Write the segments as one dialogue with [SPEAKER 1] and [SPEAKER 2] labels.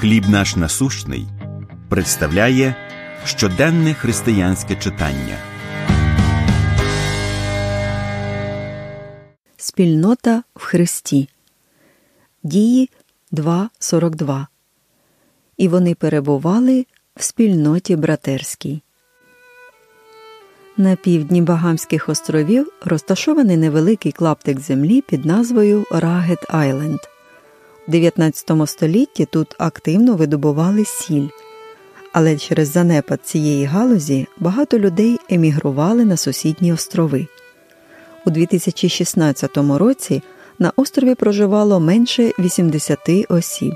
[SPEAKER 1] Хліб наш насущний представляє щоденне християнське читання.
[SPEAKER 2] Спільнота в Христі. Дії 2.42. І вони перебували в спільноті братерській. На півдні Багамських островів розташований невеликий клаптик землі під назвою Рагет Айленд. У 19 столітті тут активно видобували сіль, але через занепад цієї галузі багато людей емігрували на сусідні острови. У 2016 році на острові проживало менше 80 осіб.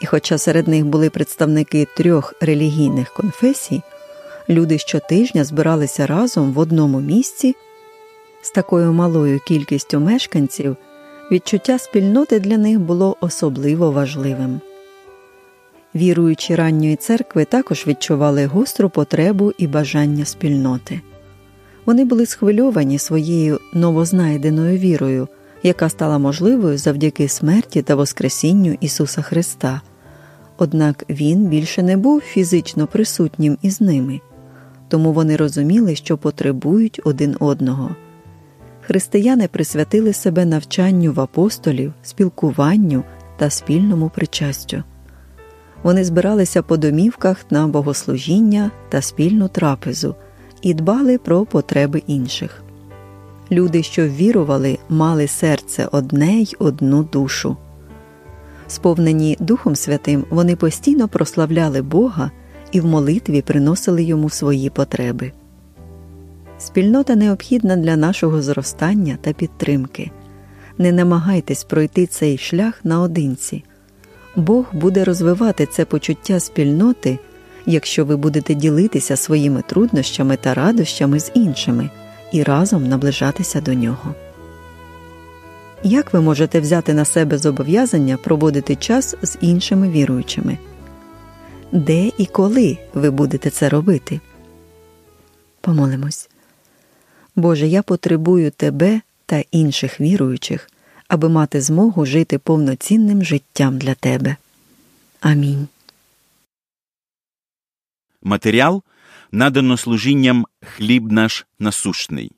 [SPEAKER 2] І хоча серед них були представники трьох релігійних конфесій, люди щотижня збиралися разом в одному місці з такою малою кількістю мешканців. Відчуття спільноти для них було особливо важливим. Віруючі ранньої церкви також відчували гостру потребу і бажання спільноти. Вони були схвильовані своєю новознайденою вірою, яка стала можливою завдяки смерті та Воскресінню Ісуса Христа. Однак Він більше не був фізично присутнім із ними, тому вони розуміли, що потребують один одного християни присвятили себе навчанню в апостолів, спілкуванню та спільному причастю. Вони збиралися по домівках на богослужіння та спільну трапезу і дбали про потреби інших. Люди, що вірували, мали серце одне й одну душу. Сповнені Духом Святим, вони постійно прославляли Бога і в молитві приносили йому свої потреби. Спільнота необхідна для нашого зростання та підтримки. Не намагайтесь пройти цей шлях наодинці. Бог буде розвивати це почуття спільноти, якщо ви будете ділитися своїми труднощами та радощами з іншими і разом наближатися до нього. Як ви можете взяти на себе зобов'язання проводити час з іншими віруючими? Де і коли ви будете це робити? Помолимось. Боже, я потребую Тебе та інших віруючих, аби мати змогу жити повноцінним життям для Тебе. Амінь.
[SPEAKER 1] Матеріал надано служінням хліб наш насущний.